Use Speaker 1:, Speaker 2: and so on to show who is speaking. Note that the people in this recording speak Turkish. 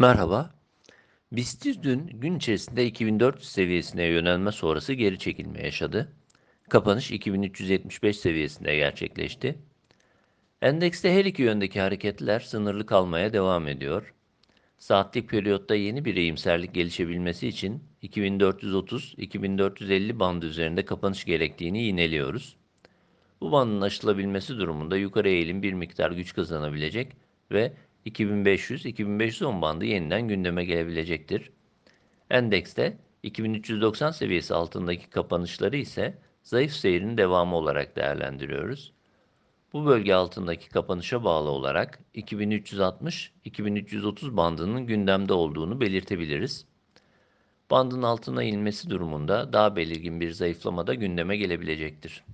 Speaker 1: Merhaba. BIST dün gün içerisinde 2400 seviyesine yönelme sonrası geri çekilme yaşadı. Kapanış 2375 seviyesinde gerçekleşti. Endekste her iki yöndeki hareketler sınırlı kalmaya devam ediyor. Saatlik periyotta yeni bir iyimserlik gelişebilmesi için 2430-2450 bandı üzerinde kapanış gerektiğini yineliyoruz. Bu bandın aşılabilmesi durumunda yukarı eğilim bir miktar güç kazanabilecek ve 2500-2510 bandı yeniden gündeme gelebilecektir. Endekste 2390 seviyesi altındaki kapanışları ise zayıf seyrin devamı olarak değerlendiriyoruz. Bu bölge altındaki kapanışa bağlı olarak 2360-2330 bandının gündemde olduğunu belirtebiliriz. Bandın altına inmesi durumunda daha belirgin bir zayıflama da gündeme gelebilecektir.